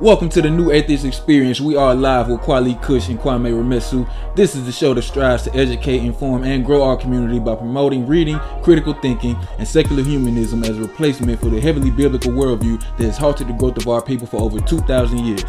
Welcome to the New Atheist Experience. We are live with Kwali Kush and Kwame Remesu. This is the show that strives to educate, inform, and grow our community by promoting reading, critical thinking, and secular humanism as a replacement for the heavily biblical worldview that has halted the growth of our people for over 2,000 years.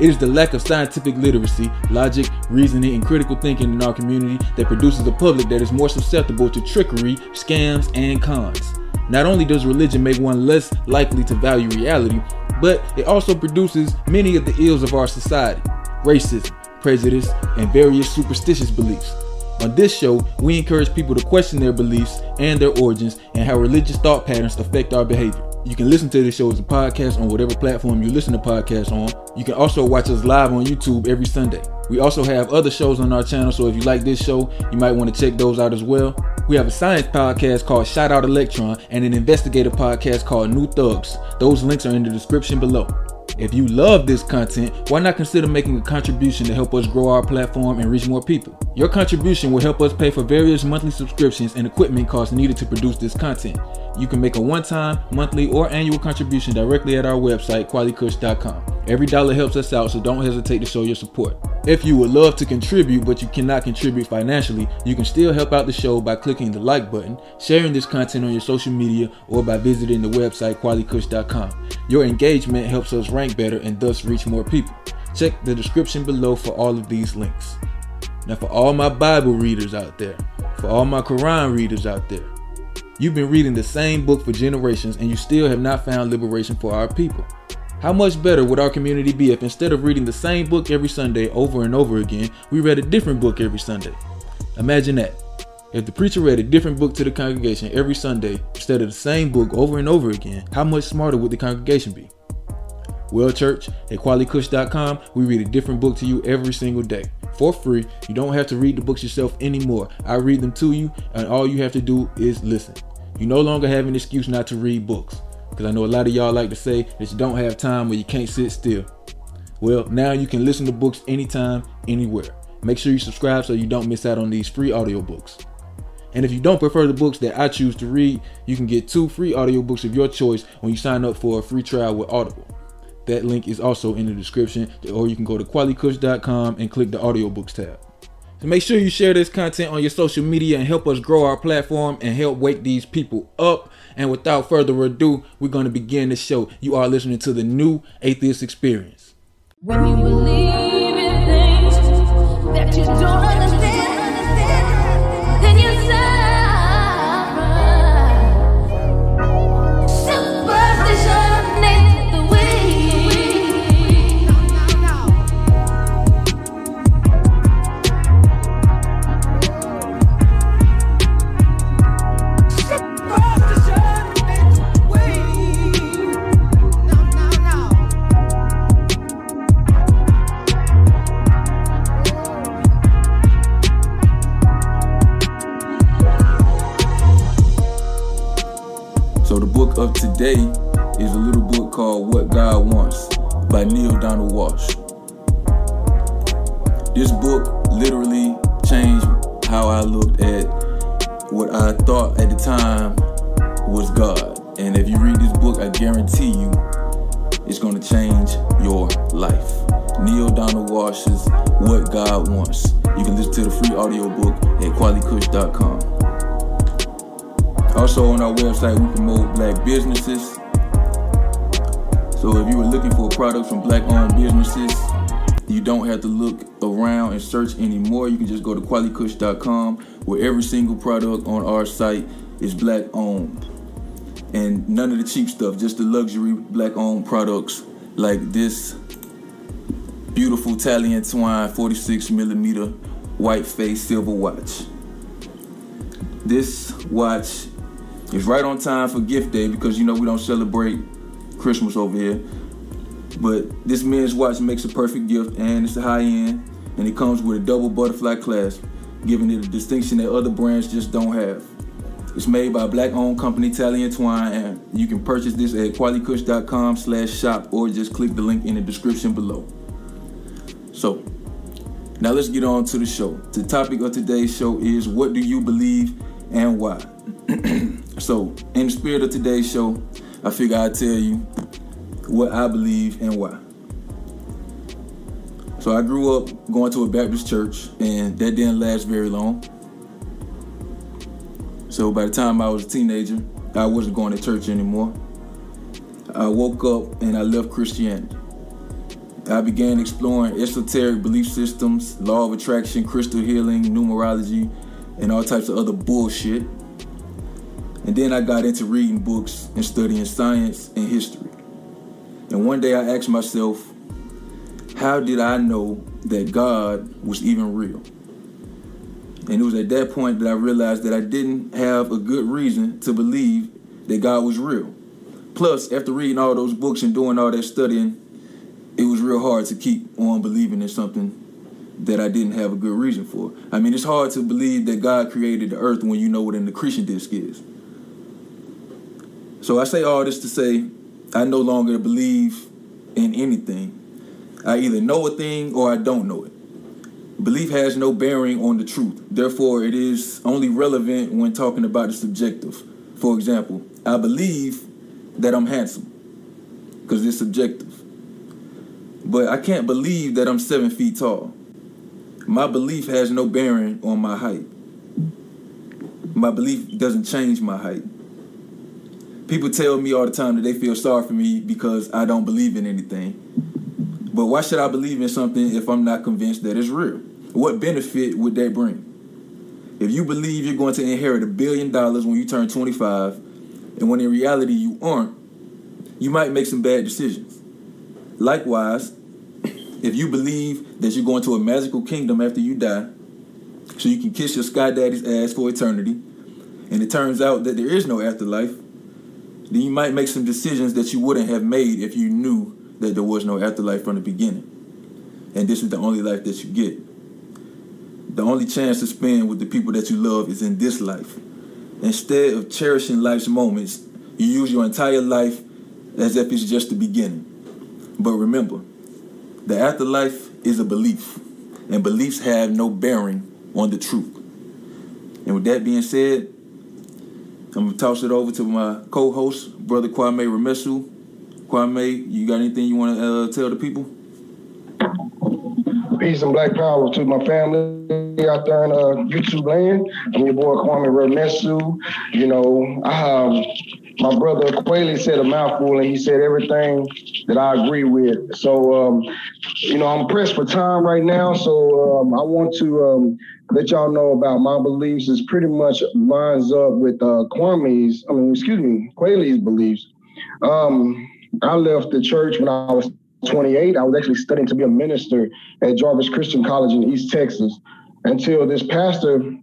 It is the lack of scientific literacy, logic, reasoning, and critical thinking in our community that produces a public that is more susceptible to trickery, scams, and cons. Not only does religion make one less likely to value reality, but it also produces many of the ills of our society racism, prejudice, and various superstitious beliefs. On this show, we encourage people to question their beliefs and their origins and how religious thought patterns affect our behavior. You can listen to this show as a podcast on whatever platform you listen to podcasts on. You can also watch us live on YouTube every Sunday. We also have other shows on our channel, so if you like this show, you might want to check those out as well. We have a science podcast called Shout Out Electron and an investigative podcast called New Thugs. Those links are in the description below. If you love this content, why not consider making a contribution to help us grow our platform and reach more people? Your contribution will help us pay for various monthly subscriptions and equipment costs needed to produce this content. You can make a one time, monthly, or annual contribution directly at our website, qualitykush.com. Every dollar helps us out, so don't hesitate to show your support. If you would love to contribute but you cannot contribute financially, you can still help out the show by clicking the like button, sharing this content on your social media, or by visiting the website qualitykush.com. Your engagement helps us rank better and thus reach more people. Check the description below for all of these links. Now, for all my Bible readers out there, for all my Quran readers out there, you've been reading the same book for generations and you still have not found liberation for our people. How much better would our community be if instead of reading the same book every Sunday over and over again, we read a different book every Sunday? Imagine that. If the preacher read a different book to the congregation every Sunday instead of the same book over and over again, how much smarter would the congregation be? Well, church, at qualitykush.com, we read a different book to you every single day. For free, you don't have to read the books yourself anymore. I read them to you, and all you have to do is listen. You no longer have an excuse not to read books. Because I know a lot of y'all like to say that you don't have time or you can't sit still. Well, now you can listen to books anytime, anywhere. Make sure you subscribe so you don't miss out on these free audiobooks. And if you don't prefer the books that I choose to read, you can get two free audiobooks of your choice when you sign up for a free trial with Audible. That link is also in the description, or you can go to qualitykush.com and click the audiobooks tab. So make sure you share this content on your social media and help us grow our platform and help wake these people up. And without further ado, we're going to begin the show. You are listening to the new Atheist Experience. When you believe in things that you don't understand, what I thought at the time was God. And if you read this book, I guarantee you it's going to change your life. Neale Donald Walsch's What God Wants. You can listen to the free audiobook at qualitykush.com. Also on our website, we promote black businesses. So if you were looking for products from black-owned businesses, you don't have to look around and search anymore. You can just go to qualitykush.com where every single product on our site is black-owned. And none of the cheap stuff, just the luxury black-owned products like this beautiful Italian twine 46 millimeter white face silver watch. This watch is right on time for gift day because you know we don't celebrate Christmas over here. But this men's watch makes a perfect gift and it's a high end and it comes with a double butterfly clasp, giving it a distinction that other brands just don't have. It's made by a black owned company, Italian Twine, and you can purchase this at qualitykush.com slash shop or just click the link in the description below. So, now let's get on to the show. The topic of today's show is what do you believe and why? so, in the spirit of today's show, I figure I'd tell you what I believe and why. So I grew up going to a Baptist church, and that didn't last very long. So by the time I was a teenager, I wasn't going to church anymore. I woke up and I left Christianity. I began exploring esoteric belief systems, law of attraction, crystal healing, numerology, and all types of other bullshit. And then I got into reading books and studying science and history. And one day I asked myself, how did I know that God was even real? And it was at that point that I realized that I didn't have a good reason to believe that God was real. Plus, after reading all those books and doing all that studying, it was real hard to keep on believing in something that I didn't have a good reason for. I mean, it's hard to believe that God created the earth when you know what an accretion disk is. So I say all this to say I no longer believe in anything. I either know a thing or I don't know it. Belief has no bearing on the truth. Therefore, it is only relevant when talking about the subjective. For example, I believe that I'm handsome because it's subjective. But I can't believe that I'm seven feet tall. My belief has no bearing on my height. My belief doesn't change my height. People tell me all the time that they feel sorry for me because I don't believe in anything. But why should I believe in something if I'm not convinced that it's real? What benefit would that bring? If you believe you're going to inherit a billion dollars when you turn 25, and when in reality you aren't, you might make some bad decisions. Likewise, if you believe that you're going to a magical kingdom after you die, so you can kiss your sky daddy's ass for eternity, and it turns out that there is no afterlife, then you might make some decisions that you wouldn't have made if you knew that there was no afterlife from the beginning. And this is the only life that you get. The only chance to spend with the people that you love is in this life. Instead of cherishing life's moments, you use your entire life as if it's just the beginning. But remember, the afterlife is a belief, and beliefs have no bearing on the truth. And with that being said, I'm gonna toss it over to my co-host, brother Kwame Remesu. Kwame, you got anything you want to uh, tell the people? Peace and black power to my family out there in uh, YouTube land. I'm your boy Kwame Remesu. You know, I um, my brother Quayle said a mouthful and he said everything that I agree with. So, um, you know, I'm pressed for time right now. So um, I want to um, let y'all know about my beliefs. Is pretty much lines up with uh, Kwame's, I mean, excuse me, Quayle's beliefs. Um, I left the church when I was 28. I was actually studying to be a minister at Jarvis Christian College in East Texas until this pastor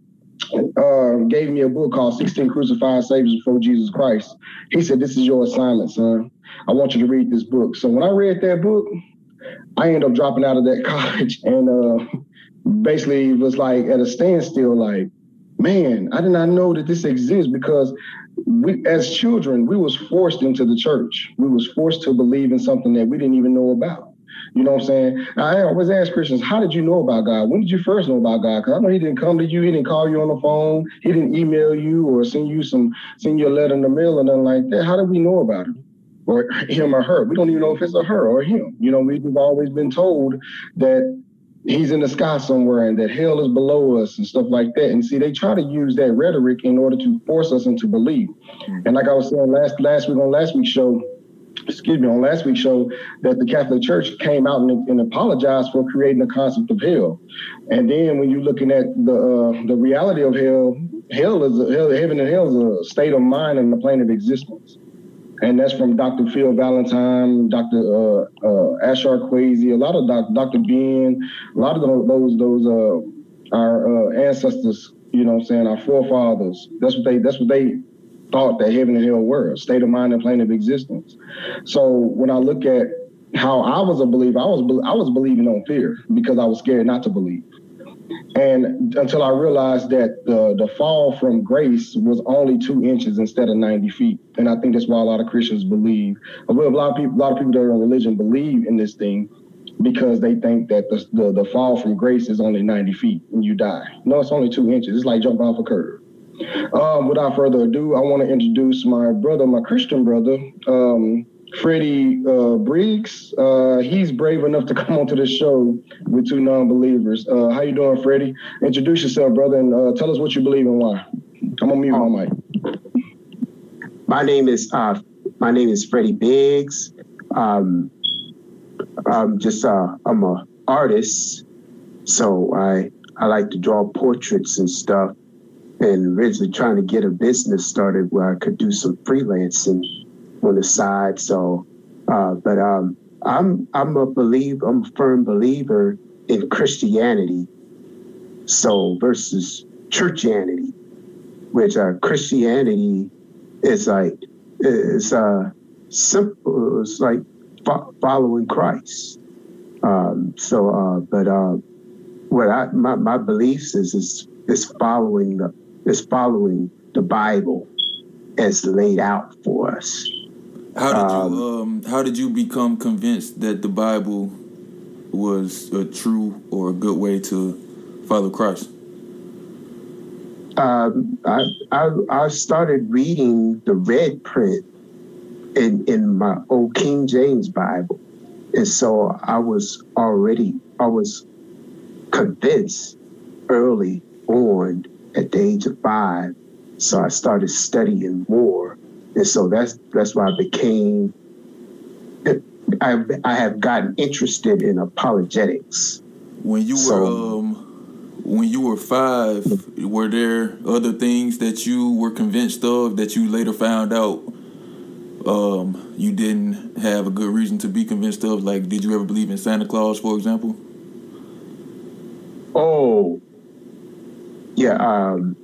uh, gave me a book called 16 Crucified Saviors Before Jesus Christ. He said, This is your assignment, son. I want you to read this book. So when I read that book, I ended up dropping out of that college and uh, basically was like at a standstill, like, man, I did not know that this exists because we as children we was forced into the church we was forced to believe in something that we didn't even know about you know what i'm saying? I always ask christians how did you know about god? When did you first know about god? Because i know he didn't come to you he didn't call you on the phone he didn't email you or send you some send you a letter in the mail or nothing like that. How did we know about him? Or him or her? We don't even know if it's a her or him. You know we've always been told that he's in the sky somewhere and that hell is below us and stuff like that. And see, they try to use that rhetoric in order to force us into belief. And like I was saying last last week on last week's show, excuse me, on last week's show, that the Catholic Church came out and, and apologized for creating the concept of hell. And then when you're looking at the uh, the reality of hell, hell is a, hell, heaven and hell is a state of mind and a plane of existence and that's from Dr. Phil Valentine, Dr. Uh, uh, Ashra Kwesi, a lot of doc, Dr. Ben, a lot of those those uh, our uh, ancestors, you know, what I'm saying our forefathers. That's what they that's what they thought that heaven and hell were, a state of mind and plane of existence. So when I look at how I was a believer, I was I was believing on fear because I was scared not to believe. And until I realized that the, the fall from grace was only two inches instead of 90 feet. And I think that's why a lot of Christians believe, a lot of people, a lot of people that are in religion believe in this thing because they think that the, the, the fall from grace is only 90 feet and you die. No, it's only two inches. It's like jumping off a curb. Um, without further ado, I want to introduce my brother, my Christian brother, um, Freddie uh, Briggs. Uh, he's brave enough to come onto the show with two non-believers. Uh, how you doing, Freddie? Introduce yourself, brother, and uh, tell us what you believe and why. I'm gonna mute my mic. My name is uh, my name is Freddie Biggs. Um, I'm just uh, I'm a artist, so I I like to draw portraits and stuff. And originally trying to get a business started where I could do some freelancing on the side. So, uh, but um, I'm I'm a believer. I'm a firm believer in Christianity. So versus churchianity, which uh, Christianity is like it's uh simple. It's like fo- following Christ. Um, so, uh, but uh, what I my, my beliefs is is is following the is following the Bible as laid out for us. How did Um, you um how did you become convinced that the Bible was a true or a good way to follow Christ? Um, I, I I started reading the red print in in my old King James Bible, and so I was already I was convinced early on at the age of five. So I started studying more, and so that's that's why I became. I I have gotten interested in apologetics. When you were So- um when you were five, were there other things that you were convinced of that you later found out um you didn't have a good reason to be convinced of? Like did you ever believe in Santa Claus, for example? Oh, yeah. Um,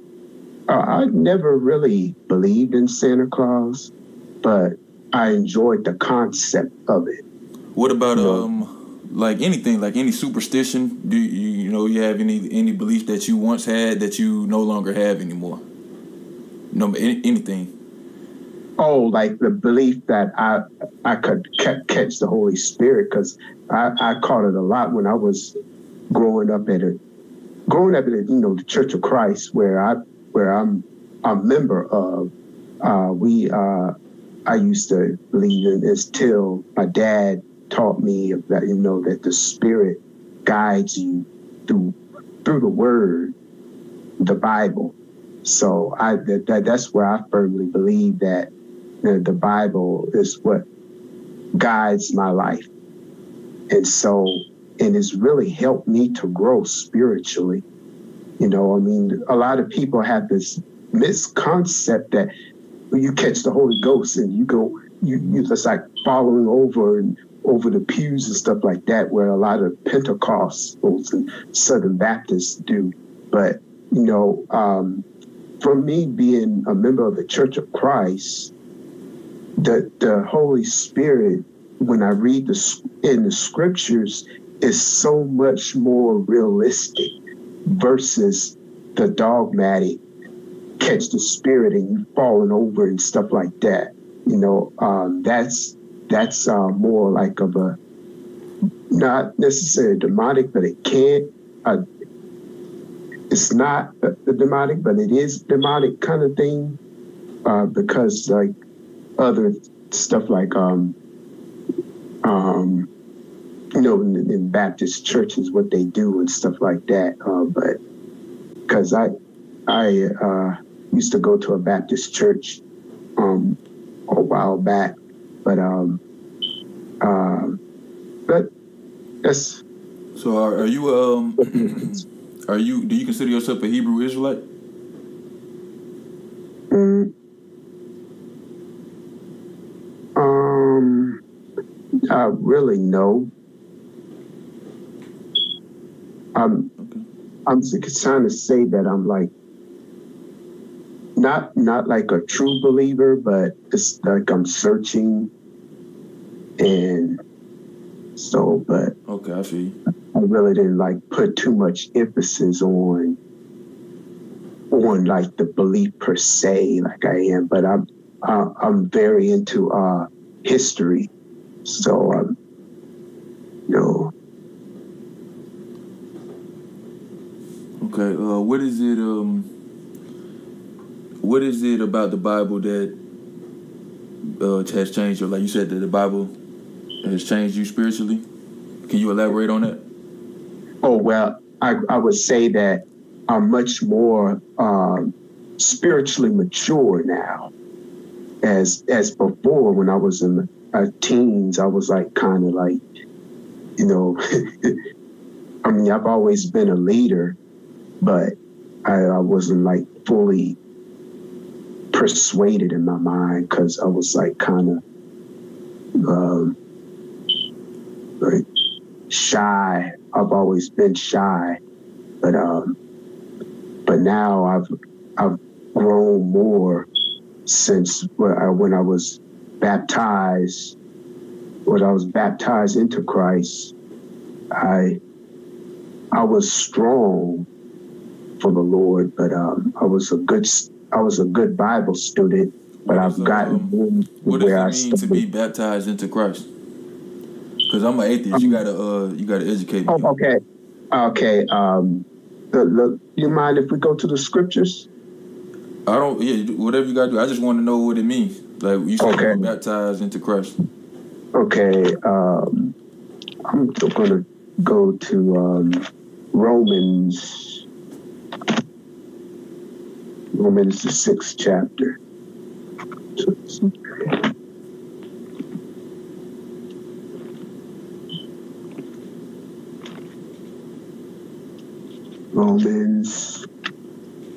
I, I never really believed in Santa Claus, but I enjoyed the concept of it. What about No. um like anything, like any superstition? Do you you know you have any any belief that you once had that you no longer have anymore? No, any, anything. Oh, like the belief that I I could ca- catch the Holy Spirit because I, I caught it a lot when I was growing up at it, growing up in you know the Church of Christ where I where I'm a member of. Uh, we uh, I used to believe in this till my dad taught me that you know that the Spirit guides you through through the Word, the Bible. So I that, that that's where I firmly believe that the, the Bible is what guides my life. And so, and it's really helped me to grow spiritually. You know, I mean, a lot of people have this misconcept that you catch the Holy Ghost and you go, you, you just like following over and over the pews and stuff like that, where a lot of Pentecostals and Southern Baptists do. But, you know, um, for me being a member of the Church of Christ, the the Holy Spirit, when I read the in the scriptures, is so much more realistic versus the dogmatic catch the spirit and you falling over and stuff like that. You know, um, that's that's uh, more like of a not necessarily demonic, but it can. Uh, it's not a demonic, but it is demonic kind of thing uh, because like other stuff like um um you know in, in Baptist churches what they do and stuff like that uh, but because I I uh, used to go to a Baptist church um a while back but um um but that's So are, are you um are you do you consider yourself a Hebrew Israelite? Mm. Um, uh, really no. I'm, I'm trying to say that I'm like not not like a true believer, but it's like I'm searching, and so, but Okay, I see. I really didn't like put too much emphasis on on like the belief per se, like I am. But I'm uh, I'm very into uh, history, so um, you know, Okay, uh, what is it? Um, what is it about the Bible that uh, has changed you? Like you said that the Bible has changed you spiritually. Can you elaborate on that? Oh well, I, I would say that I'm much more um, spiritually mature now. As as before, when I was in uh, teens, I was like kind of like, you know, I mean, I've always been a leader, but I, I wasn't like fully persuaded in my mind because I was like kind of um, like shy. I've always been shy, but um, but now I've I've grown more since when I was baptized. When I was baptized into Christ, I I was strong for the Lord, but um, I was a good I was a good Bible student, but I've So, gotten um, what where I does it mean to be baptized into Christ? Because I'm an atheist. You gotta uh, you gotta educate me. Oh, okay, okay. Um, the, the, you mind if we go to the scriptures? I don't. Yeah, whatever you gotta do. I just want to know what it means. Like you said, Okay. baptized into Christ. Okay, um, I'm going to go to um, Romans, Romans the sixth chapter. Romans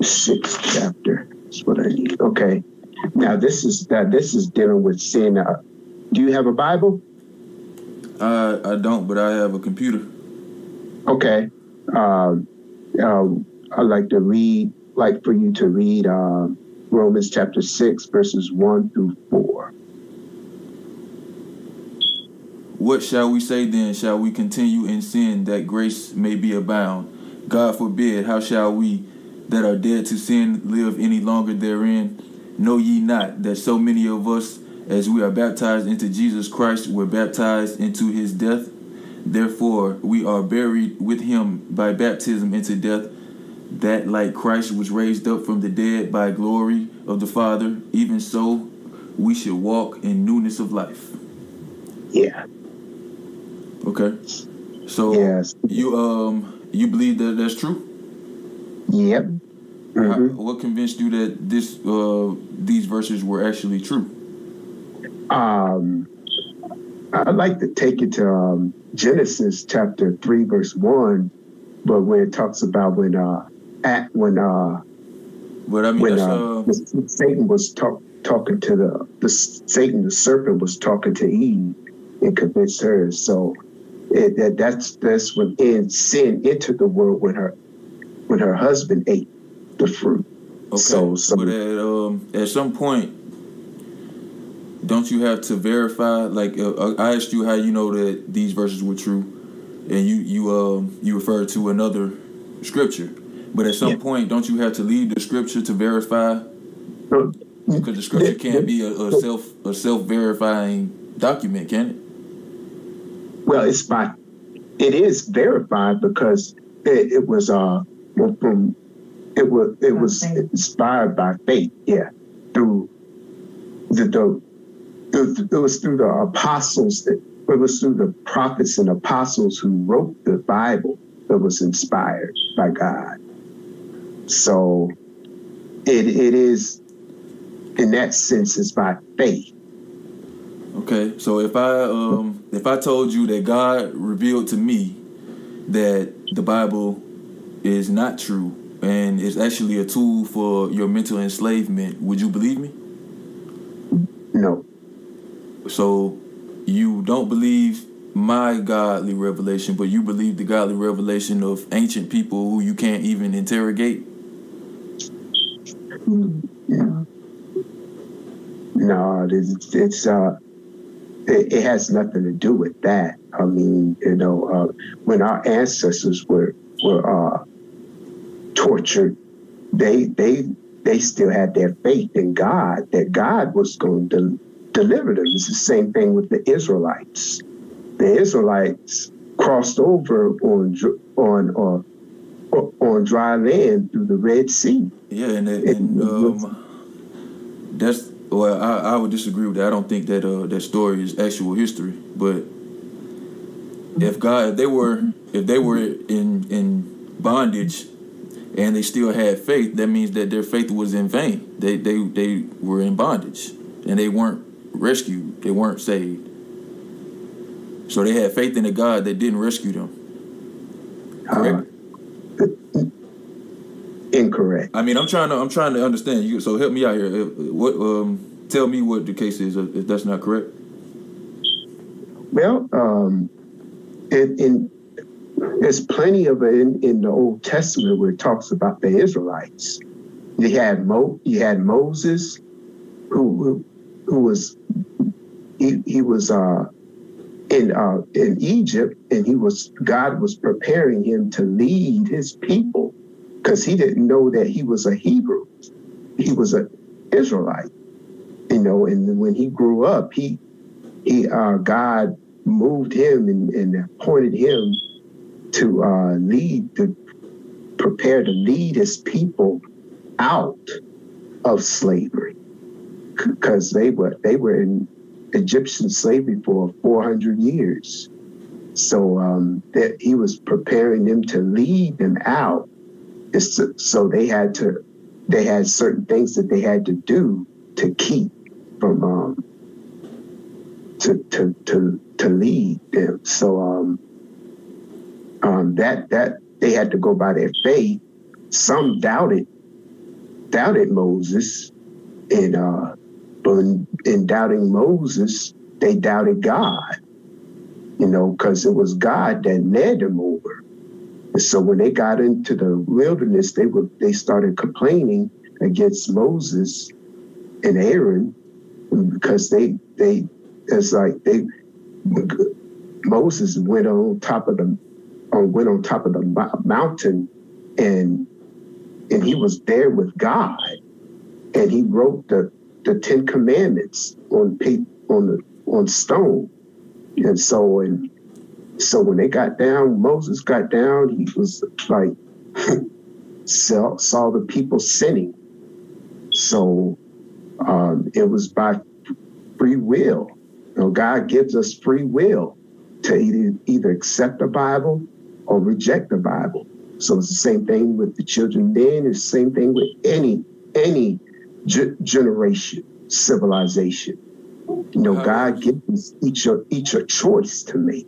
sixth chapter. That's what I need. Okay. Now this is that this is dealing with sin. Uh, do you have a Bible? I I don't, but I have a computer. Okay. Um, um, I'd like to read, like for you to read um, Romans chapter 6, verses 1 through 4. What shall we say then? Shall we continue in sin that grace may be abound? God forbid. How shall we that are dead to sin live any longer therein? Know ye not that so many of us, as we are baptized into Jesus Christ, were baptized into his death? Therefore, we are buried with him by baptism into death, that like Christ was raised up from the dead by glory of the Father, even so we should walk in newness of life. Yeah. Okay. So Yes. you um you believe that that's true? Yep. How- Mhm. what convinced you that this uh these verses were actually true? Um, I'd like to take it to um, Genesis chapter 3, verse 1, but where it talks about when, uh, at, when, uh, But I mean when uh, uh Satan was talk, talking to the, the Satan, the serpent was talking to Eve and convinced her. So it, that, that's that's when in sin entered the world when her when her husband ate the fruit. okay. so- so- but at um at some point don't you have to verify like uh, I asked you how you know that these verses were true and you you um you referred to another scripture. But at some Yeah. point don't you have to leave the scripture to verify because the scripture can't be a, a self a self verifying document, can it? Well, it's by it is verified because it, it was uh from it was it was inspired by faith, yeah, through the, the it, it was through the apostles that it was through the prophets and apostles who wrote the Bible that was inspired by God. So it it is in that sense it's by faith. Okay, so if I um if I told you that God revealed to me that the Bible is not true and is actually a tool for your mental enslavement, would you believe me? No. So you don't believe my godly revelation, but you believe the godly revelation of ancient people who you can't even interrogate? No, it's, it's uh, it, it has nothing to do with that. I mean, you know, uh, when our ancestors were were uh, tortured, they they they still had their faith in God that God was going to deliver them. It's the same thing with the Israelites. The Israelites crossed over on dr- on on on dry land through the Red Sea. Yeah, and, and um, That's well, I, I would disagree with that. I don't think that uh, that story is actual history. But if God, if they were, if they were in in bondage, and they still had faith, that means that their faith was in vain. They they they were in bondage, and they weren't rescued. They weren't saved. So they had faith in a God that didn't rescue them. Correct. Incorrect. I mean, I'm trying to I'm trying to understand you. So help me out here. What um, tell me what the case is if that's not correct. Well, um, in, in there's plenty of it in, in the Old Testament where it talks about the Israelites. You had Mo, you had Moses, who who, who was he, he was uh, in uh, in Egypt, and he was God was preparing him to lead his people because he didn't know that he was a Hebrew, he was an Israelite, you know. And when he grew up, he he uh, God moved him and, and appointed him to uh, lead, to prepare to lead his people out of slavery, because they were they were in Egyptian slavery for 400 years. So um, that he was preparing them to lead them out. It's to- so they had to, they had certain things that they had to do to keep from um, to to to to lead them. So um, um, that that they had to go by their faith. Some doubted doubted Moses, and uh, but in, in doubting Moses, they doubted God. You know, because it was God that led them. And so when they got into the wilderness, they were they started complaining against Moses and Aaron because they they it's like they Moses went on top of the on went on top of the mountain and and he was there with God. And he wrote the the Ten Commandments on pa- on the on stone. And so and so when they got down Moses got down he was like saw, saw the people sinning so um, it was by free will you know, God gives us free will to either, either accept the Bible or reject the Bible. So it's the same thing with the children then. It's the same thing with any any ge- generation, civilization. You know, God gives each a, each a choice to make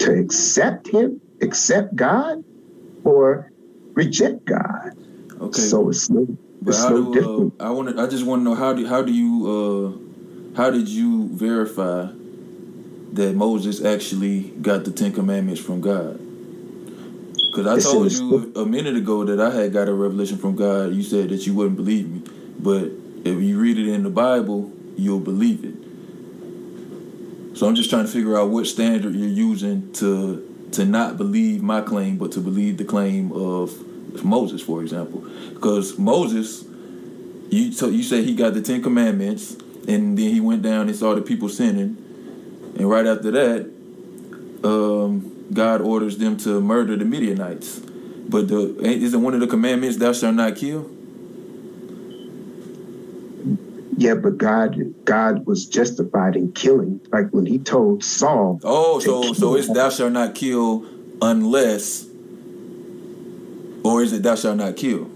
to accept Him, accept God, or reject God. Okay. So it's no, But it's no do different. uh, I want to? I just want to know how do how do you uh, how did you verify that Moses actually got the Ten Commandments from God? Because I It's told you a minute ago that I had got a revelation from God. You said that you wouldn't believe me, but if you read it in the Bible, you'll believe it. So I'm just trying to figure out what standard you're using to to not believe my claim, but to believe the claim of Moses, for example. Because Moses, you so you say he got the Ten Commandments, and then he went down and saw the people sinning, and right after that, um, God orders them to murder the Midianites. But the isn't one of the commandments thou shalt not kill? Yeah, but God God was justified in killing. Like when he told Saul, Oh, so so it's thou shalt not kill unless, or is it thou shalt not kill?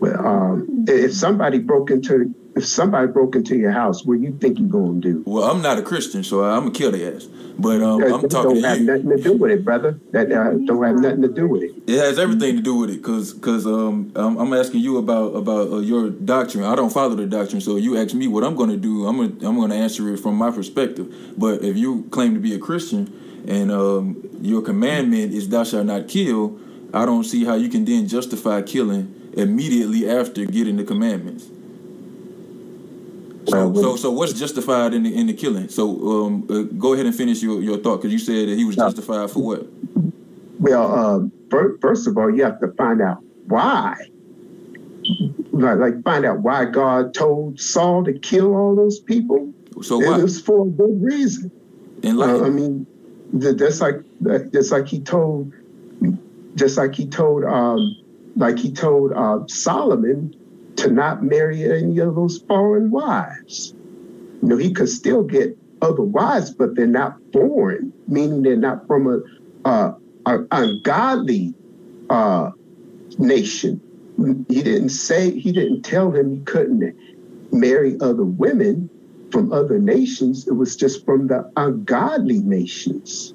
well, um, if somebody broke into if somebody broke into your house, what do you think you're gonna do? Well, I'm not a Christian, so I'm gonna kill their ass. But um, I'm that talking don't to have you. nothing to do with it, brother. That uh, don't have nothing to do with it. It has everything to do with it, cause, cause um, I'm, I'm asking you about about uh, your doctrine. I don't follow the doctrine, so you ask me what I'm gonna do. I'm gonna I'm gonna answer it from my perspective. But if you claim to be a Christian and um, your commandment is thou shalt not kill, I don't see how you can then justify killing immediately after getting the commandments. So, so, so what's justified in the in the killing? So, um, uh, go ahead and finish your, your thought because you said that he was justified for what? Well, uh, fir- first of all, you have to find out why. Like, like find out why God told Saul to kill all those people. So It why? was for a good reason. Enlighten. Uh, I mean, that's like just like he told, just like he told, um, like he told uh, Solomon to not marry any of those foreign wives. You know, he could still get other wives, but they're not foreign, meaning they're not from a, uh, a ungodly uh, nation. He didn't say, he didn't tell him he couldn't marry other women from other nations. It was just from the ungodly nations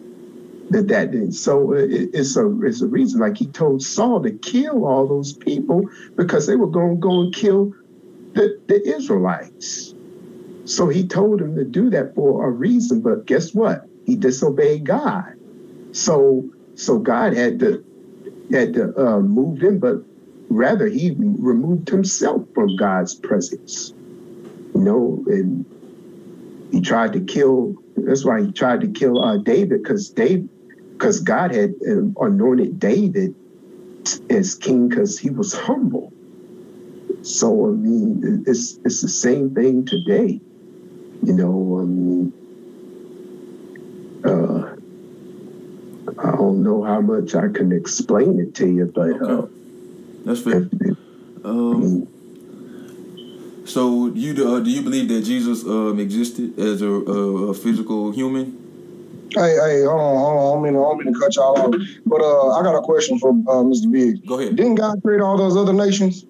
that that did. So it, it's a it's a reason. Like he told Saul to kill all those people because they were going to go and kill the, the Israelites. So he told him to do that for a reason. But guess what? He disobeyed God. So so God had to had to uh, move him, but rather he removed himself from God's presence. You know, and he tried to kill. That's why he tried to kill uh, David because David because God had um, anointed David as king because he was humble. So I mean, it's it's the same thing today. You know, um, uh, I don't know how much I can explain it to you, but uh, That's fair. Um, so you uh, do you believe that Jesus um, existed as a, a, a physical human? Hey, hey, hold on, hold on. I don't mean, I don't mean to cut y'all off. But uh, I got a question for uh, Mr. Big. Go ahead. Didn't God create all those other nations?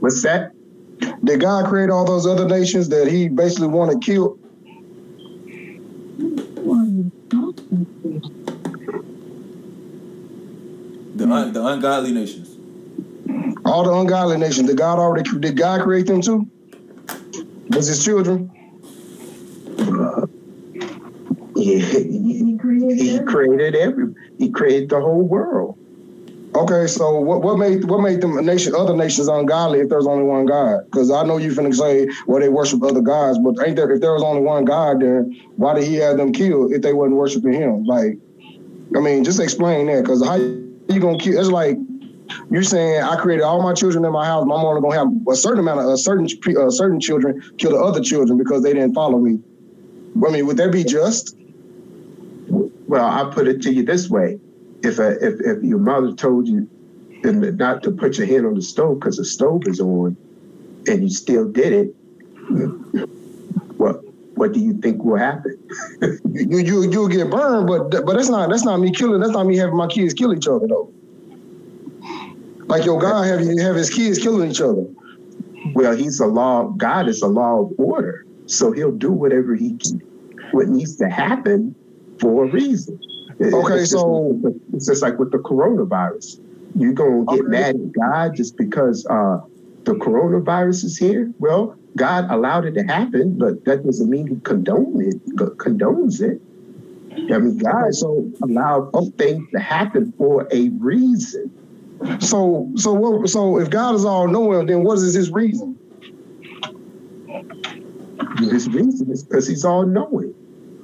what's that? Did God create all those other nations that he basically wanted killed? The un, the ungodly nations. All the ungodly nations. Did God already did God create them too? Was his children? Yeah, he, he created every. He created the whole world. Okay, so what, what made what made them nation other nations ungodly if there's only one God? Because I know you finna say well they worship other gods, but ain't there if there was only one God, then why did he have them killed if they wasn't worshiping him? Like, I mean, just explain that. Because how you gonna kill? It's like you're saying I created all my children in my house. I'm only gonna have a certain amount of a certain uh, certain children kill the other children because they didn't follow me. I mean, would that be just? Well, I'll put it to you this way: if a, if if your mother told you not to put your hand on the stove because the stove is on, and you still did it, what what do you think will happen? You you you'll get burned, but but that's not that's not me killing. That's not me having my kids kill each other though. Like your God have you have his kids killing each other. Well, he's a law. God is a law of order, so he'll do whatever he can, what needs to happen for a reason. Okay, it's just- so- it's just like with the coronavirus. You're gonna get Okay. mad at God just because uh, the coronavirus is here. Well, God allowed it to happen, but that doesn't mean He condone it, condones it. I mean, God so allowed things to happen for a reason. So so what so if God is all knowing, then what is his reason? His reason is because He's all knowing.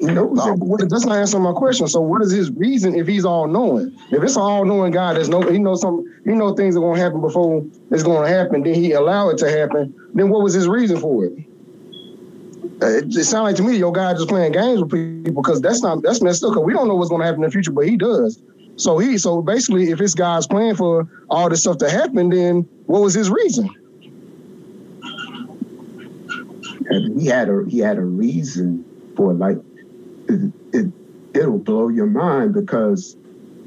No, that's not answering my question. So what is his reason if he's all knowing? If it's all knowing God, there's no he knows some he knows things are gonna happen before it's gonna happen, then he allow it to happen. Then what was his reason for it? Uh, It, it sounds like to me your God just playing games with people because that's not that's messed up. Because we don't know what's gonna happen in the future, but he does. So he so basically, if it's God's plan for all this stuff to happen, then what was his reason? He had a he had a reason for like it, it it'll blow your mind because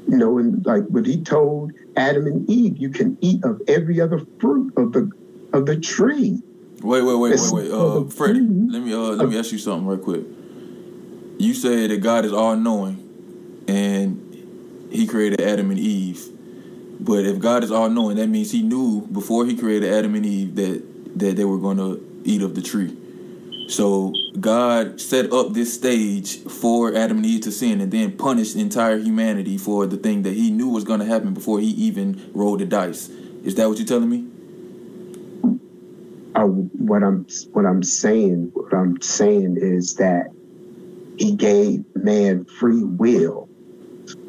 you know and like what he told Adam and Eve you can eat of every other fruit of the of the tree Wait, wait, wait, It's- wait, wait. Uh, Freddie, let me uh, let me ask you something real quick. You said that God is all knowing, and He created Adam and Eve. But if God is all knowing, that means He knew before He created Adam and Eve that that they were going to eat of the tree. So God set up this stage for Adam and Eve to sin, and then punished entire humanity for the thing that He knew was going to happen before He even rolled the dice. Is that what you're telling me? uh, what I'm what I'm saying what I'm saying is that he gave man free will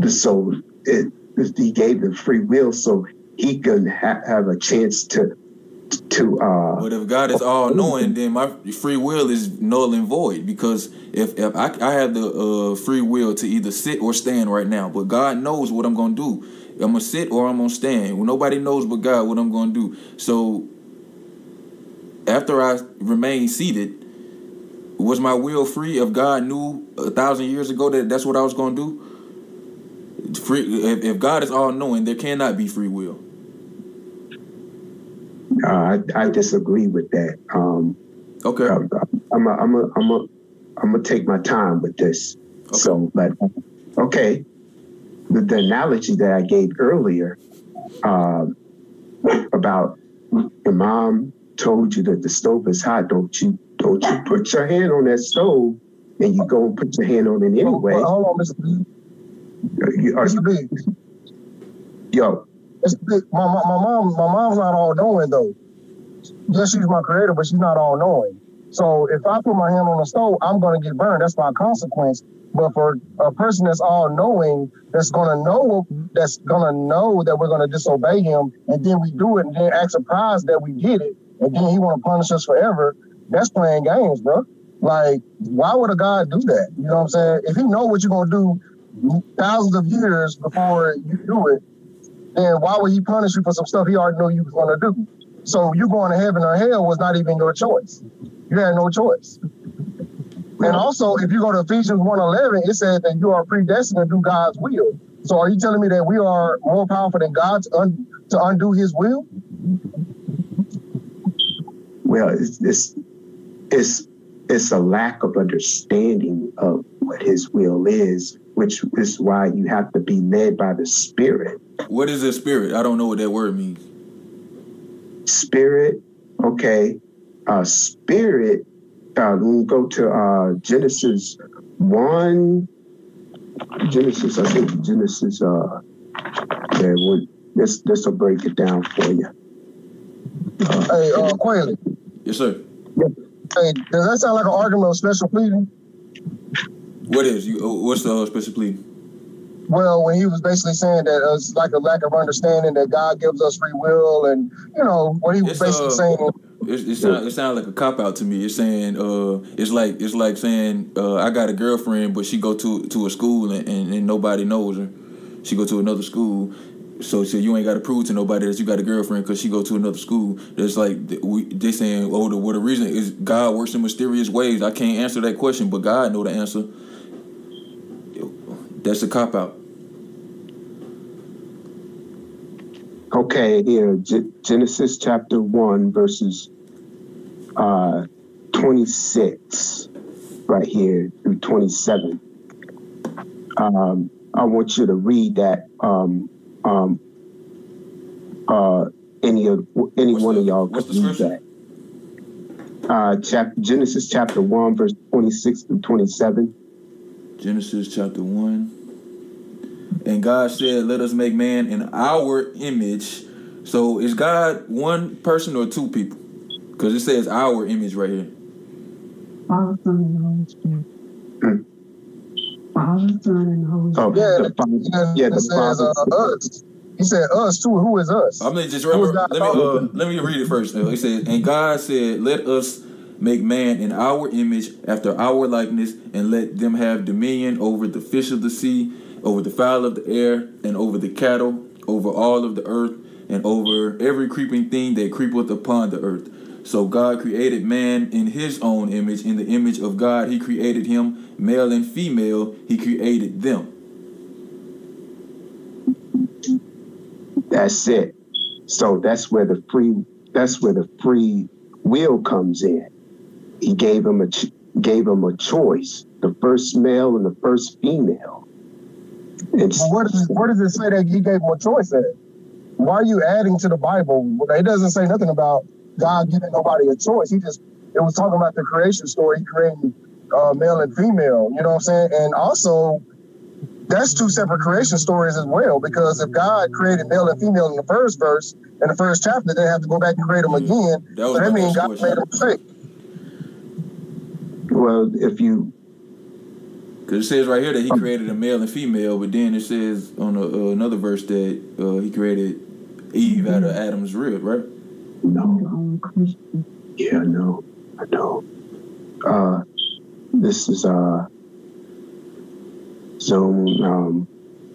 so it, he gave them free will so he could ha- have a chance to to uh But if God is all knowing, then my free will is null and void because if, if I, I have the uh, free will to either sit or stand right now, but God knows what I'm gonna do. I'm gonna sit or I'm gonna stand. Well, nobody knows but God what I'm gonna do. So after I remained seated, was my will free if God knew a thousand years ago that that's what I was to do? Free, if, if God is all knowing, there cannot be free will. Uh, I, I disagree with that. Um, Okay. I'm I'm a, I'm a, I'm a, I'm gonna take my time with this. Okay. So, but okay, the, the analogy that I gave earlier um, about your mom told you that the stove is hot. Don't you don't you put your hand on that stove and you go and put your hand on it anyway. Hold on, Mr. B. Mr. B. yo, My, my, my mom, my mom's not all knowing though. Yes, she's my creator, but she's not all knowing. So if I put my hand on the stove, I'm gonna get burned. That's my consequence. But for a person that's all knowing, that's gonna know, that's gonna know that we're gonna disobey him, and then we do it, and then act surprised that we did it, and then he wanna punish us forever. That's playing games, bro. Like, why would a God do that? You know what I'm saying? If he know what you're gonna do thousands of years before you do it, then why would he punish you for some stuff he already knew you was gonna do? So you going to heaven or hell was not even your choice. You had no choice. And also, if you go to Ephesians 1.11, it says that you are predestined to do God's will. So are you telling me that we are more powerful than God to, un- to undo his will? well, it's, it's it's it's a lack of understanding of what His will is, which is why you have to be led by the Spirit. What is the spirit? I don't know what that word means. Spirit, okay, uh, Spirit. Uh, when we go to uh, Genesis one, Genesis, I think Genesis. Uh, yeah, well, this this will break it down for you. Hey, uh, Quayle, Yes, sir. hey, does that sound like an argument of special pleading? What is you? uh, What's the uh, special plea? Well, when he was basically saying that it's like a lack of understanding that God gives us free will, and you know what he was It's, basically uh, saying. It, it sounds it sound like a cop out to me. It's saying uh, it's like it's like saying uh, I got a girlfriend, but she go to to a school and, and, and nobody knows her. She go to another school, so so you ain't got to prove to nobody that you got a girlfriend because she go to another school. It's like we they saying oh the what the reason is God works in mysterious ways. I can't answer that question, but God know the answer. That's a cop out. Okay, here, G- Genesis chapter 1, verses uh, 26, right here through 27. Um, I want you to read that. Um, um, uh, any of any What's one the- of y'all could read that. Uh, chap- Genesis chapter 1, verse 26 through 27. Genesis chapter 1. And God said, Let us make man in our image. So is God one person or two people? Because it says our image right here. Father, Son, and Holy Spirit. Father, Son, and Holy Oh, Spirit. Yeah, the Father, yeah, the Father. uh, us. He said us too. Who is us? I'm gonna just remember. Let me uh, let me read it first. It says, And God said, Let us make man in our image after our likeness, and let them have dominion over the fish of the sea, over the fowl of the air, and over the cattle, over all of the earth, and over every creeping thing that creepeth upon the earth. So God created man in his own image. In the image of God, he created him, male and female, he created them. That's it. So that's where the free that's where the free will comes in. He gave him a gave him a choice, the first male and the first female. And Well, where does it, does it say that he gave him a choice at? Why are you adding to the Bible? It doesn't say nothing about God giving nobody a choice. He just it was talking about the creation story. He created uh, male and female. You know what I'm saying? And also, that's two separate creation stories as well. Because if God created male and female in the first verse, in the first chapter, they have to go back and create them again. That was so that means God question. made a mistake. well, if you Because it says right here that he created a male and female, but then it says on a, uh, another verse that uh, he created Eve out of Adam's rib, right? no, Your Christian. yeah, no, I know. Uh, this is uh, so um,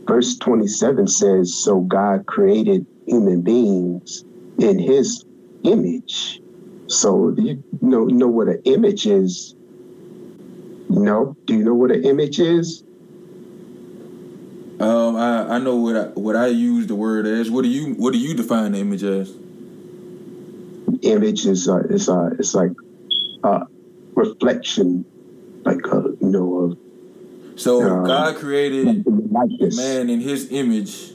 verse twenty seven says, "So God created human beings in His image, So do you know know what an image is? No. Do you know what an image is? Um, I, I know what I what I use the word as. What do you what do you define the image as? Image is uh, is uh, it's like a reflection, like uh, you know of So Um, God created like man in His image.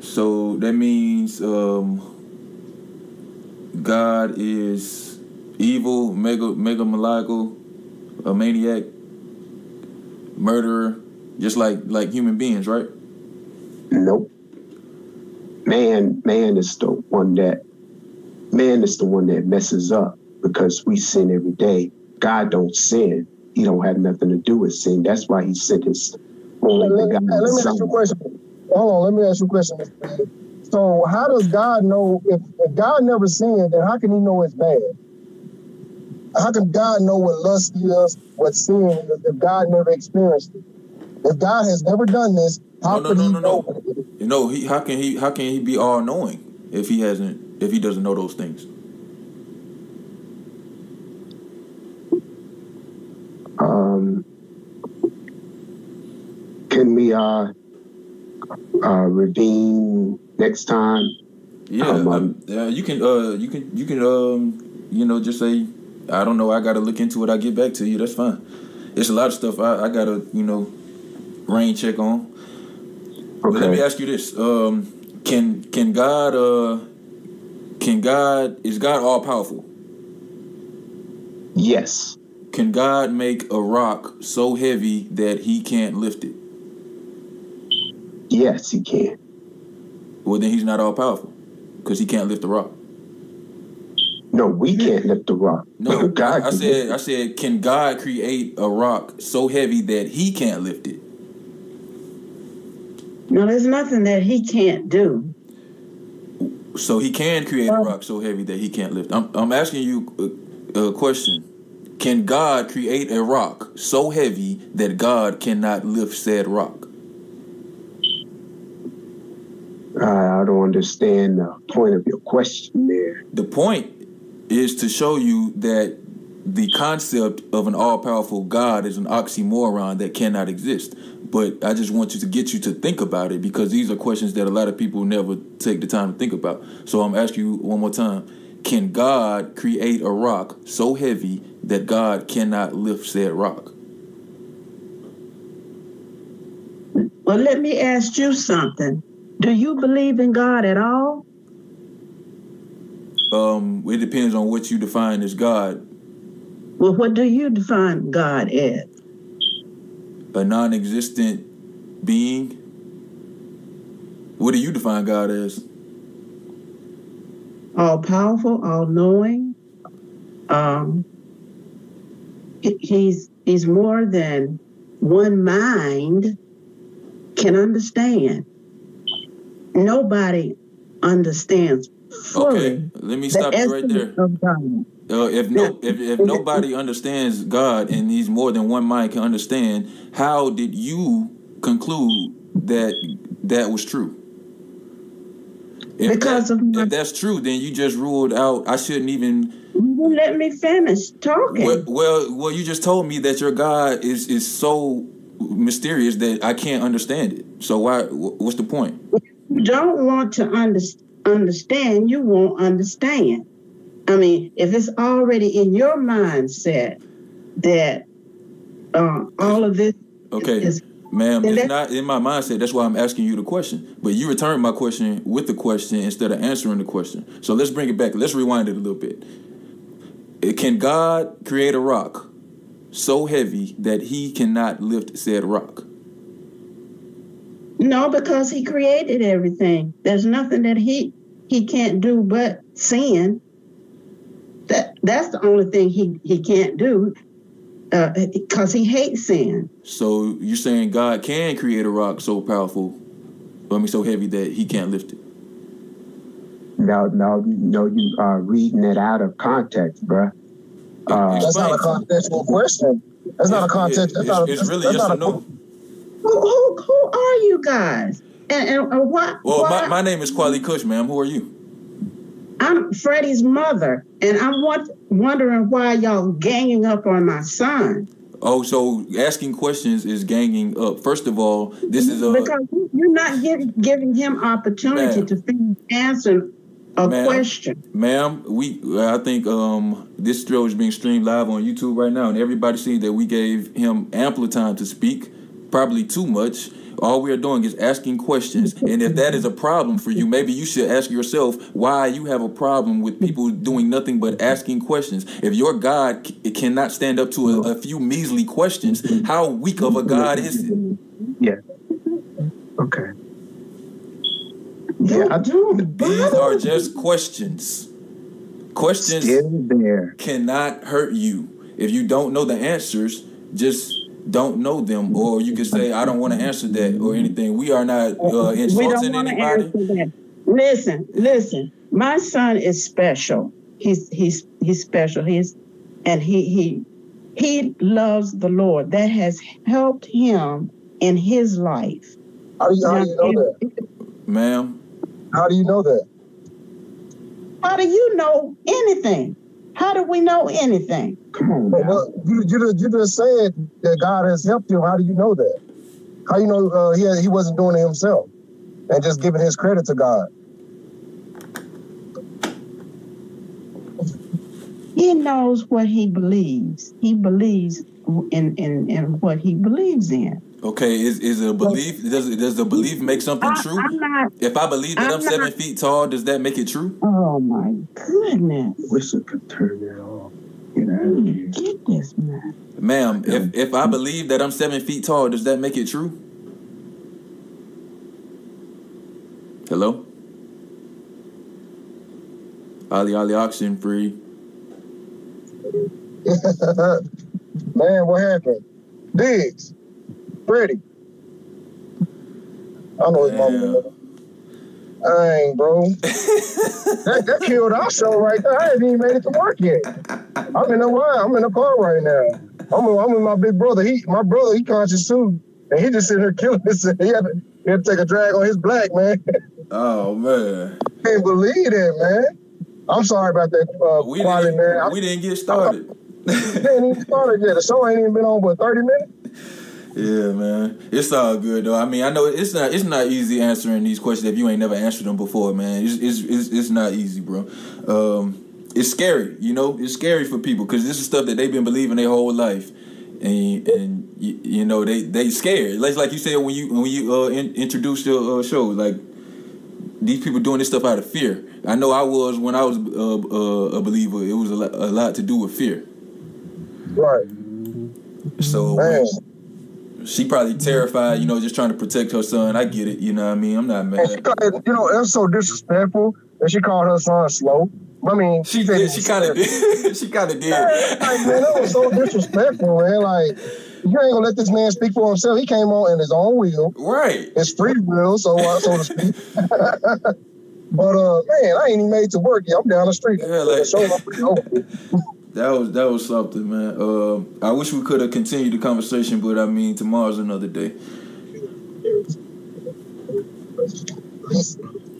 So that means um, God is evil, mega mega maniacal, a maniac, murderer, just like like human beings, right? Nope. Man, man is the one that man is the one that messes up because we sin every day. God don't sin. He don't have nothing to do with sin. That's why he sent his only let, begotten let me ask you a question. Hold on, let me ask you a question. So, how does God know if, if God never sinned? Then how can He know it's bad? How can God know what lust is, what sin is, if God never experienced it? If God has never done this, how No, no, could no, He no, know? no. what it is? You know, he how can he how can he be all knowing if he hasn't if he doesn't know those things? Um, can we uh, uh, ravine next time? Yeah, Um, um, uh, you can uh you can you can um you know just say I don't know I got to look into it. I get back to you. That's fine. It's a lot of stuff I, I gotta you know rain check on. But let me ask you this: um, Can can God uh can God is God all powerful? Yes. Can God make a rock so heavy that He can't lift it? Yes, he can. Well, then He's not all powerful because He can't lift the rock. No, we can't lift the rock. No, God I, I said I said can God create a rock so heavy that He can't lift it? No, there's nothing that he can't do. So He can create a rock so heavy that He can't lift. I'm I'm asking you a, a question. Can God create a rock so heavy that God cannot lift said rock? I I don't understand the point of your question there. The point is to show you that the concept of an all-powerful God is an oxymoron that cannot exist. But I just want you to get you to think about it because these are questions that a lot of people never take the time to think about. So I'm asking you one more time. Can God create a rock so heavy that God cannot lift said rock? Well, let me ask you something. Do you believe in God at all? Um, it depends on what you define as God. Well, what do you define God as? A non-existent being. What do you define God as? All powerful, all knowing. Um, he- he's he's more than one mind can understand. Nobody understands Okay, let me the stop you right there. Uh, if no, if, if nobody understands God and He's more than one mind can understand, how did you conclude that that was true? If Because that- of my- if that's true, then you just ruled out. I shouldn't even. You Let me finish talking. Well, well, well, you just told me that your God is is so mysterious that I can't understand it. So why? What's the point? you don't want to under, understand, you won't understand. I mean, if it's already in your mindset that uh, all of this Okay, is ma'am, it's not in my mindset. That's why I'm asking you the question. But you returned my question with the question instead of answering the question. So let's bring it back. Let's rewind it a little bit. Uh, Can God create a rock so heavy that He cannot lift said rock? no, because he created everything. There's nothing that he he can't do but sin. That that's the only thing he he can't do because he hates sin. So you're saying God can create a rock so powerful, I mean, so heavy that He can't lift it? No, no, no, you are reading it out of context, bruh. Uh, That's not a contextual question. That's not a context. That's It's, not a, it's really that's yes not or a, no. Who who, who are you guys? And, and, and why? Well, why my, my name is Quality Kush, ma'am. Who are you? I'm Freddie's mother, and I'm want, wondering why y'all ganging up on my son. Oh, so asking questions is ganging up. First of all, this is a because you- you're not giving giving him opportunity to finish answering a Ma'am. question. Ma'am, we I think um this show is being streamed live on YouTube right now, and everybody sees that we gave him ample time to speak, probably too much. All we are doing is asking questions, and if that is a problem for you, maybe you should ask yourself why you have a problem with people doing nothing but asking questions. If your God c- cannot stand up to a, a few measly questions, how weak of a God is it? Yeah. Okay. Yeah, I Don't These are just questions. Questions still there. cannot hurt you. If you don't know the answers, just don't know them, or you can say, "I don't want to answer that" or anything. We are not uh, we don't insulting want to anybody. answer that. Listen, listen. My son is special. He's he's he's special. He's and he he he loves the Lord. That has helped him in his life. How do you, how do you know that? Ma'am, How do you know that? How do you know anything? How do we know anything? Come on But, now. but you, you, just, you just said that God has helped him. How do you know that? How you know uh, he he wasn't doing it himself and just giving his credit to God? He knows what he believes. He believes in in, in what he believes in. Okay, is is it a belief? Does does the belief make something I, true? I'm not. If I believe that I'm, I'm seven not- feet tall, does that make it true? Oh my goodness! Wish I could turn that off. Get out of here. Get this man. Ma'am, if um, if I believe that I'm seven feet tall, does that make it true? Hello. Ali Ali oxygen free. Man, what happened? Diggs, Freddie. I know his Yeah. mama. Dang, bro. that, that killed our show right there. I haven't even made it to work yet. I'm in the line. I'm in the car right now. I'm, with- I'm with my big brother. He, my brother, he conscious too, and he just sitting there killing. He had, to, he had to take a drag on his black man. Oh man, Can't believe that, man. I'm sorry about that uh, we quality, didn't man. I we didn't get started. ain't even started yet. The show ain't even been on for 30 minutes. Yeah, man. It's all good though. I mean, I know it's not it's not easy answering these questions if you ain't never answered them before, man. It's it's it's, it's not easy, bro. Um, it's scary, you know. It's scary for people because this is stuff that they've been believing their whole life, and and you, you know they they scared. Like like you said when you when you uh, in, introduced your uh, show, like these people doing this stuff out of fear. I know I was when I was uh, uh, a believer. It was a lot, a lot to do with fear. Right. So Man. She probably terrified, you know, just trying to protect her son. I get it, you know what I mean? I'm not And she mad. called, you know, it's so disrespectful. And she called her son slow. I mean, She did, she kind of did. she kind of did. Yeah, like, man, that was so disrespectful, man. Like, you ain't gonna let this man speak for himself. He came on in his own will. Right. It's free will, so uh, so to speak. but uh, man, I ain't even made to work yet. I'm down the street. Yeah, like- That was that was something, man. Um, I wish we could have continued the conversation, but I mean, tomorrow's another day.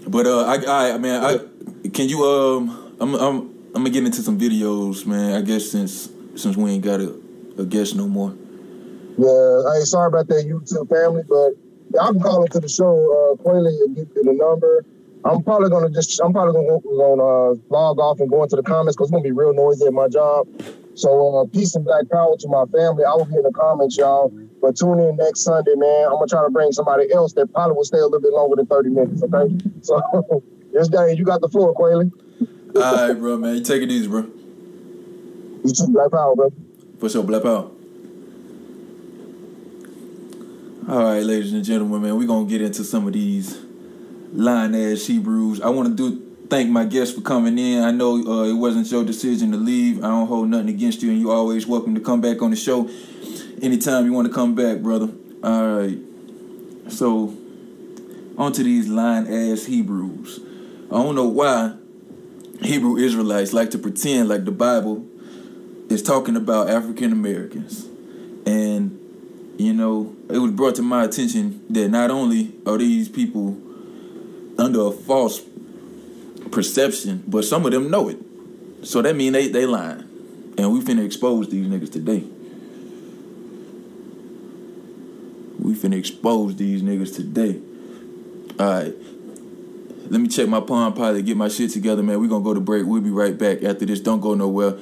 But uh, I, I, man, I can you um, I'm, I'm, I'm gonna get into some videos, man. I guess since since we ain't got a, a guest no more. Yeah, hey, sorry about that YouTube family, but I'm calling to the show, uh, Quayle, and give you the number. I'm probably gonna just, I'm probably gonna, gonna uh, log off and go into the comments because it's gonna be real noisy at my job. So uh, peace and black power to my family. I will be in the comments, y'all. But tune in next Sunday, man. I'm gonna try to bring somebody else that probably will stay a little bit longer than 30 minutes. Okay. So this day, you got the floor, Quayle. All right, bro, man. You take it easy, bro. You too, black power, bro. For sure, Black Power. All right, ladies and gentlemen, man, we're gonna get into some of these line ass Hebrews. I want to do thank my guests for coming in. I know uh, it wasn't your decision to leave. I don't hold nothing against you, and you're always welcome to come back on the show anytime you want to come back, brother. All right. So, on to these line ass Hebrews. I don't know why Hebrew Israelites like to pretend like the Bible is talking about African Americans. And, you know, it was brought to my attention that not only are these people under a false perception, but some of them know it. So that mean they they lying, and we finna expose these niggas today. We finna expose these niggas today. All right. Let me check my Palm Pilot, get my shit together, man. we gonna go to break. We'll be right back after this. Don't go nowhere.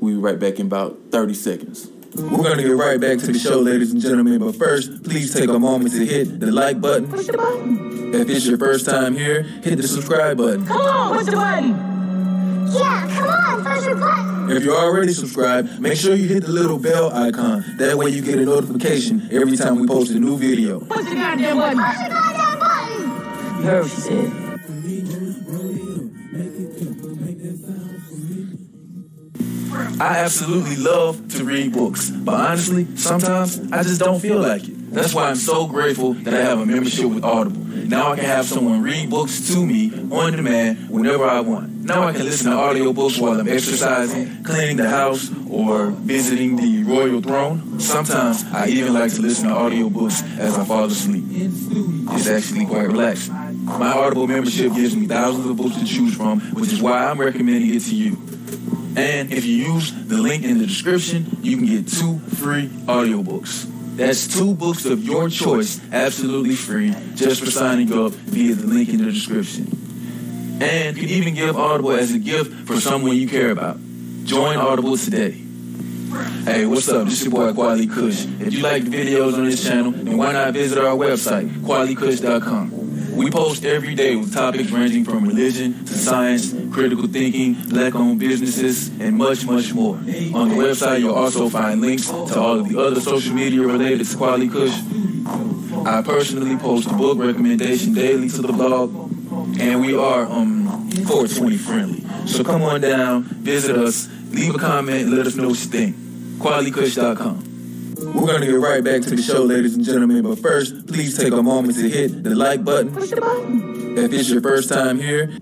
We'll be right back in about 30 seconds. We're gonna get right back to the show, ladies and gentlemen. But first, please take a moment to hit the like button. Push the button. If it's your first time here, hit the subscribe button. Come on, push the button. Yeah, come on, push the button. If you're already subscribed, make sure you hit the little bell icon. That way you get a notification every time we post a new video. Push the goddamn button. Push the goddamn button. You heard what she said. I absolutely love to read books, but honestly, sometimes I just don't feel like it. That's why I'm so grateful that I have a membership with Audible. Now I can have someone read books to me on demand whenever I want. Now I can listen to audiobooks while I'm exercising, cleaning the house, or visiting the royal throne. Sometimes I even like to listen to audiobooks as I fall asleep. It's actually quite relaxing. My Audible membership gives me thousands of books to choose from, which is why I'm recommending it to you. And if you use the link in the description, you can get two free audiobooks. That's two books of your choice, absolutely free, just for signing up via the link in the description. And you can even give Audible as a gift for someone you care about. Join Audible today. Hey, what's up? This is your boy Quality Kush. If you like the videos on this channel, then why not visit our website, qualitykush.com. We post every day with topics ranging from religion to science, critical thinking, black-owned businesses, and much, much more. On the website, you'll also find links to all of the other social media related to Quality Kush. I personally post a book recommendation daily to the blog, and we are um 420 friendly. So come on down, visit us, leave a comment, let us know what you think. QualityKush.com. We're gonna get right back to the show, ladies and gentlemen. But first, please take a moment to hit the like button. Push the button. If it's your first time here,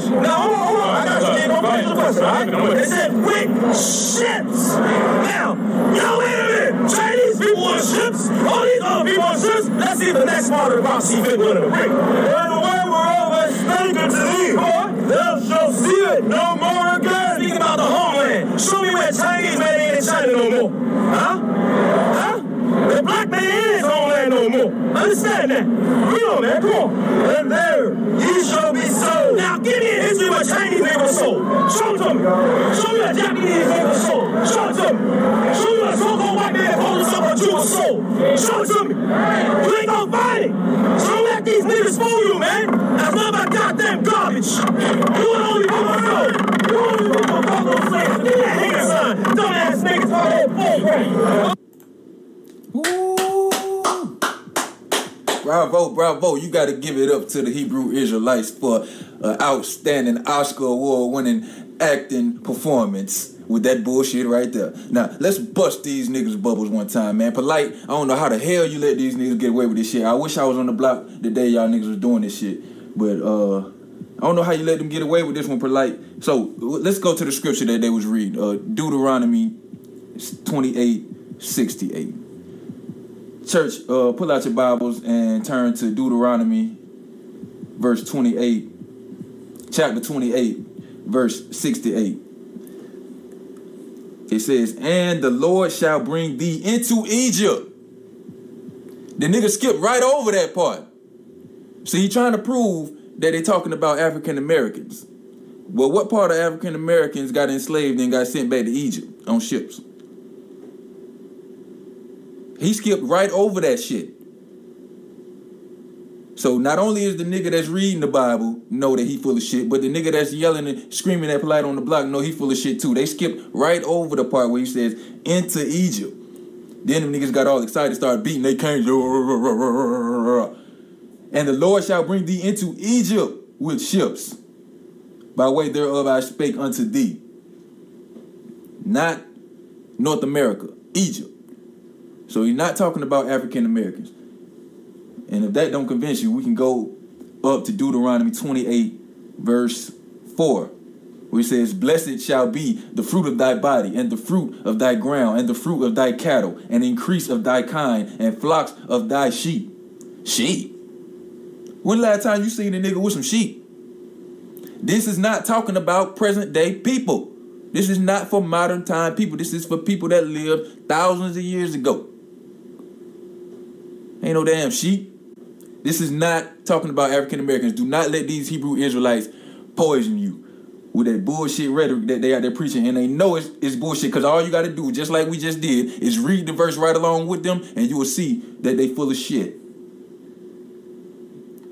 question. Now, hold on, hold on. I got you. Ain't no answer the question, all right? It said with ships. Now, yo, wait a minute. Chinese people on ships. All these other people on ships. Let's see if the next part of the prophecy fit one of the break. And way whereof I speak unto thee, thou shalt see it no more again. Speak about the homeland. Show me where Chinese man ain't in China no more. Huh? Huh? The black man ain't in his homeland no more. Understand that? You know, man. Come on. And there ye shall be Chinese man was sold. Show me. Show me a Japanese man was sold. Show me. Show me a so-called white man that told us about you was sold. Show it to me. You ain't Bravo, bravo. You got to give it up to the Hebrew Israelites for an outstanding Oscar award winning acting performance with that bullshit right there. Now, let's bust these niggas' bubbles one time, man. Polite, I don't know how the hell you let these niggas get away with this shit. I wish I was on the block the day y'all niggas was doing this shit. But uh, I don't know how you let them get away with this one, polite. So let's go to the scripture that they was reading. Uh, Deuteronomy 28, 68. Church, uh, pull out your Bibles and turn to Deuteronomy, verse 28, chapter 28, verse 68. It says, And the Lord shall bring thee into Egypt. The nigga skipped right over that part. See, he trying to prove that they talking about African Americans. Well, what part of African Americans got enslaved and got sent back to Egypt on ships? He skipped right over that shit. So not only is the nigga that's reading the Bible know that he full of shit, but the nigga that's yelling and screaming at polite on the block know he full of shit too. They skipped right over the part where he says into Egypt. Then them niggas got all excited, started beating they canes. And the Lord shall bring thee into Egypt with ships. By way thereof I spake unto thee. Not North America, Egypt. So he's not talking about African Americans. And if that don't convince you, we can go up to Deuteronomy 28, verse 4, where it says, Blessed shall be the fruit of thy body, and the fruit of thy ground, and the fruit of thy cattle, and increase of thy kind, and flocks of thy sheep. Sheep? When last time you seen a nigga with some sheep? This is not talking about present day people. This is not for modern time people. This is for people that lived thousands of years ago. Ain't no damn sheep. This is not talking about African Americans. Do not let these Hebrew Israelites poison you with that bullshit rhetoric that they out there preaching. And they know it's, it's bullshit because all you got to do, just like we just did, is read the verse right along with them and you will see that they full of shit.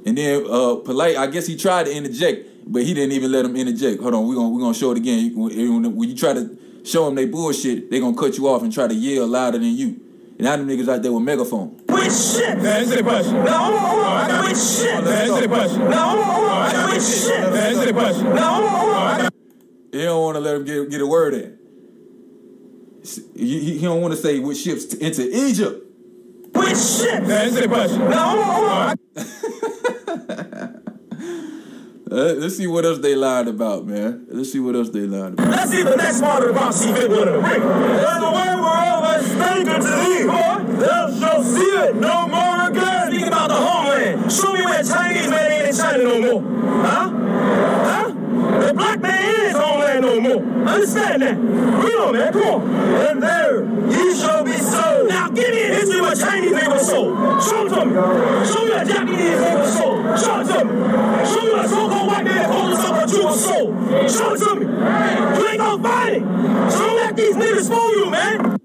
And then uh, polite, I guess he tried to interject, but he didn't even let him interject. Hold on, we're gonna we gonna show it again. When, when you try to show them they bullshit, they gonna cut you off and try to yell louder than you. And now them niggas out there with megaphone. Which shit? Answer the question. No, hold on, hold shit? Answer the question. No, hold on, hold shit? Answer the question. No, hold on, hold. He don't want to let him get, get a word in. He, he- he don't want to say which ships to into Egypt. Which shit? Answer the question. No, hold on, hold on. Uh, let's see what else they lied about, man. Let's see what else they lied about. Let's see the next part of the box he hit one of the ring. There's way we're always thinking to thee. Thou shalt see it no more again. Speaking about the homeland. Show me where Chinese man ain't in China no more. Huh? Huh? The black man is his homeland no more. Understand that? Read on, man. Come on. And there ye shall be sold. Now give me a history where Chinese people sold. Show it to me. Show me where Japanese people sold. Show it to me. Show me where so-called white man told us about you was sold. Show it to me. You ain't gonna find it. So don't let these niggas fool you, man.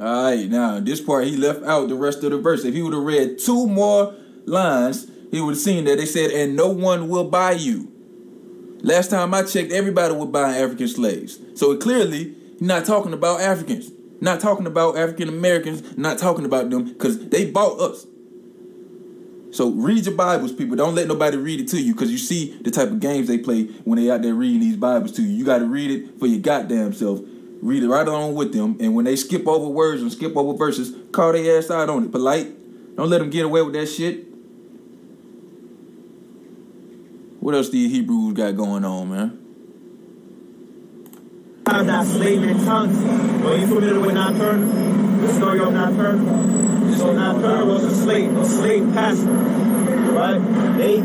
All right, now this part he left out the rest of the verse. If he would have read two more lines, he would have seen that they said, "And no one will buy you." Last time I checked, everybody was buying African slaves. So clearly he's not talking about Africans, not talking about African Americans, not talking about them because they bought us. So read your Bibles, people. Don't let nobody read it to you because you see the type of games they play when they out there reading these Bibles to you. You got to read it for your goddamn self. Read it right along with them. And when they skip over words and skip over verses, call their ass out on it. Polite. Don't let them get away with that shit. What else these Hebrews got going on, man? Times that slave mentality. Are you familiar with Nat Turner? The story of Nat Turner? So Nat Turner was a slave, a slave pastor. Right? They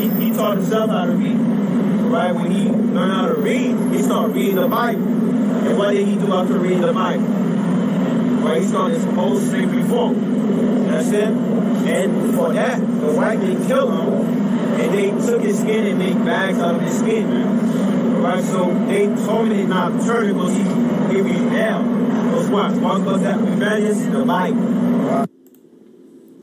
he, he taught himself how to read. Right? When he learned how to read, he started reading the Bible. And what did he do after reading the Bible? Right? He started his whole slavery reform. That's it. And for that, the white men killed him. And they took his skin and made bags out of his skin. Right, so they told me not to turn because he, he rebelled. Because what? One because that rebellious, the Bible.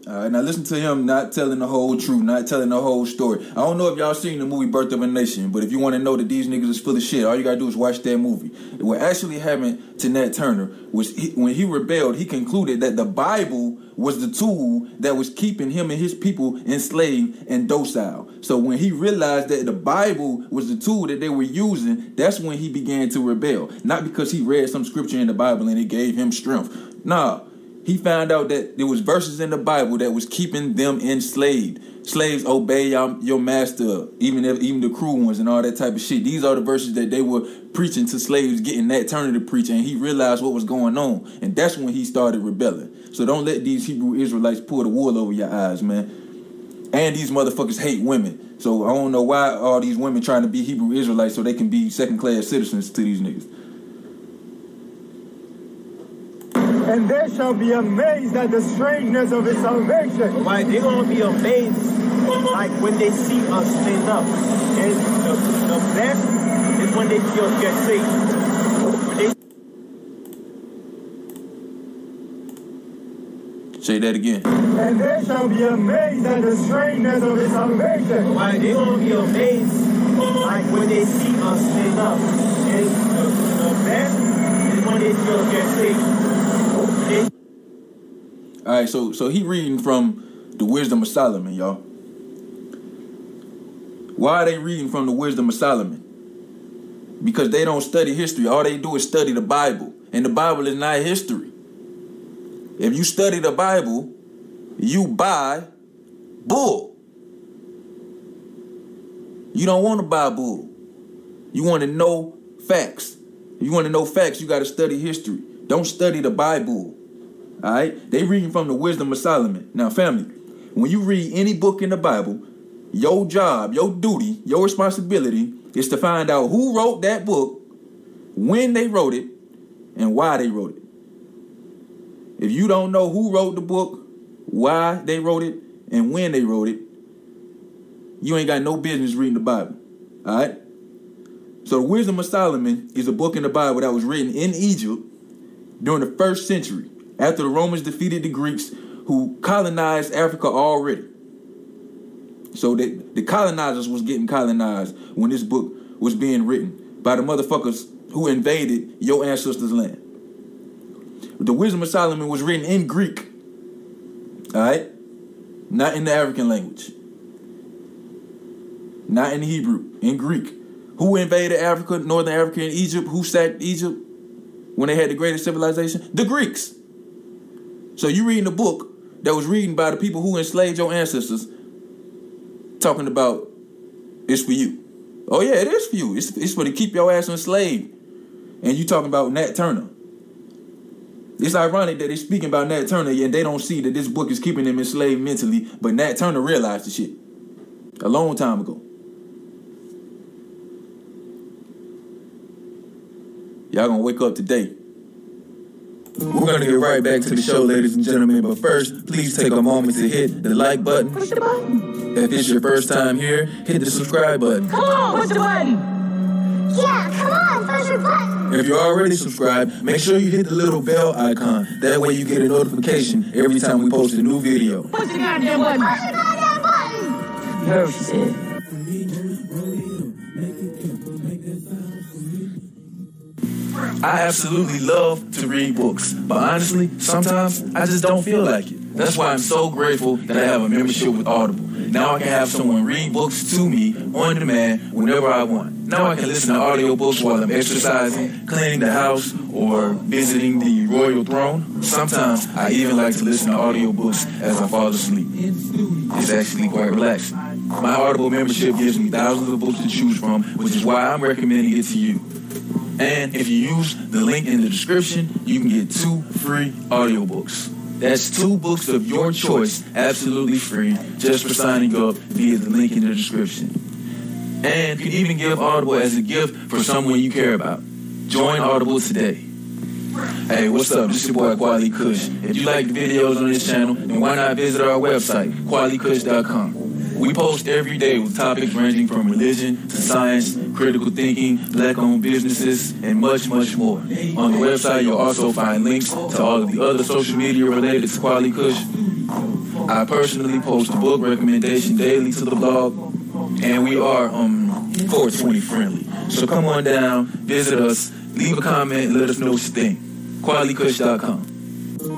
All right, now listen to him not telling the whole truth, not telling the whole story. I don't know if y'all seen the movie Birth of a Nation, but if you want to know that these niggas is full of shit, all you gotta do is watch that movie. What actually happened to Nat Turner was he, when he rebelled, he concluded that the Bible was the tool that was keeping him and his people enslaved and docile. So when he realized that the Bible was the tool that they were using, that's when he began to rebel. Not because he read some scripture in the Bible and it gave him strength. Nah, he found out that there was verses in the Bible that was keeping them enslaved. Slaves obey your, master, even if even the cruel ones and all that type of shit. These are the verses that they were preaching to slaves, getting that turn to preach, and he realized what was going on, and that's when he started rebelling. So don't let these Hebrew Israelites pull the wool over your eyes, man. And these motherfuckers hate women. So I don't know why all these women trying to be Hebrew Israelites so they can be second class citizens to these niggas. And they shall be amazed at the strangeness of his salvation. Why? They're going to be amazed like when they see us stand up. And the, the best is when they see us get saved. Say that again. And they shall be amazed at the strangeness of his salvation. Why? They're going to be amazed like when they see us stand up. And the, the best is when they see us get saved. All right, so so he reading from the Wisdom of Solomon, y'all. Why are they reading from the Wisdom of Solomon? Because they don't study history. All they do is study the Bible, and the Bible is not history. If you study the Bible, you buy bull. You don't want to buy bull. You want to know facts. If you want to know facts, you got to study history. Don't study the Bible. All right? They reading from the wisdom of Solomon. Now, family, when you read any book in the Bible, your job, your duty, your responsibility is to find out who wrote that book, when they wrote it, and why they wrote it. If you don't know who wrote the book, why they wrote it, and when they wrote it, you ain't got no business reading the Bible. All right? So, the Wisdom of Solomon is a book in the Bible that was written in Egypt during the first century after the Romans defeated the Greeks who colonized Africa already. So the colonizers was getting colonized when this book was being written by the motherfuckers who invaded your ancestors' land. The Wisdom of Solomon was written in Greek. All right? Not in the African language. Not in Hebrew, in Greek. Who invaded Africa, Northern Africa, and Egypt? Who sacked Egypt when they had the greatest civilization? The Greeks. So you reading a book that was written by the people who enslaved your ancestors, talking about it's for you. Oh yeah, it is for you. It's, it's for to keep your ass enslaved. And you talking about Nat Turner. It's ironic that they're speaking about Nat Turner and they don't see that this book is keeping them enslaved mentally, but Nat Turner realized the shit a long time ago. Y'all gonna wake up today. We're gonna get right back to the show, ladies and gentlemen. But first, please take a moment to hit the like button. Push the button. If it's your first time here, hit the subscribe button. Come on, push the button. Yeah, come on, push the button. If you're already subscribed, make sure you hit the little bell icon. That way you get a notification every time we post a new video. Push the goddamn button. Push the goddamn button. You heard what she said. I absolutely love to read books, but honestly, sometimes I just don't feel like it. That's why I'm so grateful that I have a membership with Audible. Now I can have someone read books to me on demand whenever I want. Now I can listen to audiobooks while I'm exercising, cleaning the house, or visiting the royal throne. Sometimes I even like to listen to audiobooks as I fall asleep. It's actually quite relaxing. My Audible membership gives me thousands of books to choose from, which is why I'm recommending it to you. And if you use the link in the description, you can get two free audiobooks. That's two books of your choice, absolutely free, just for signing up via the link in the description. And you can even give Audible as a gift for someone you care about. Join Audible today. Hey, what's up? This is your boy Quality Kush. If you like the videos on this channel, then why not visit our website, qualitykush.com. We post every day with topics ranging from religion to science, critical thinking, black-owned businesses, and much, much more. On the website, you'll also find links to all of the other social media related to Quality Kush. I personally post a book recommendation daily to the blog, and we are um 420 friendly. So come on down, visit us, leave a comment, let us know what you think. QualityKush.com.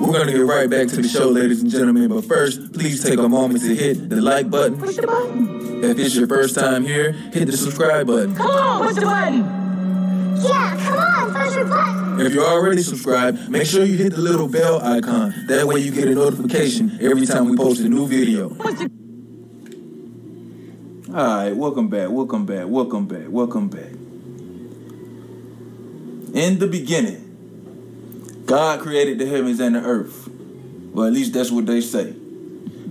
We're gonna get right back to the show, ladies and gentlemen. But first, please take a moment to hit the like button. Push the button. If it's your first time here, hit the subscribe button. Come on, push the button. Yeah, come on, push the button. If you're already subscribed, make sure you hit the little bell icon. That way you get a notification every time we post a new video. Alright, welcome back, welcome back, welcome back, welcome back. In the beginning, God created the heavens and the earth. Well, at least that's what they say.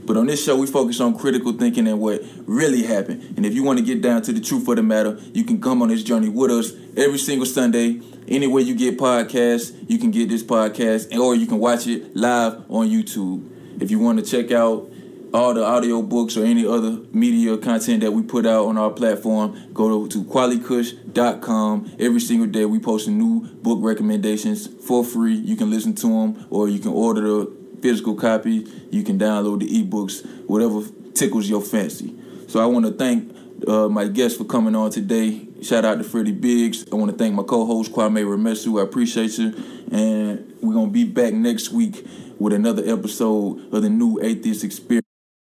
But on this show, we focus on critical thinking and what really happened. And if you want to get down to the truth of the matter, you can come on this journey with us every single Sunday. Anywhere you get podcasts, you can get this podcast, or you can watch it live on YouTube. If you want to check out all the audio books or any other media content that we put out on our platform, go to qualitykush.com. Every single day we post new book recommendations for free. You can listen to them or you can order the physical copy. You can download the ebooks, whatever tickles your fancy. So I want to thank uh, my guests for coming on today. Shout out to Freddie Biggs. I want to thank my co-host Kwame Remesu. I appreciate you. And we're going to be back next week with another episode of the New Atheist Experience.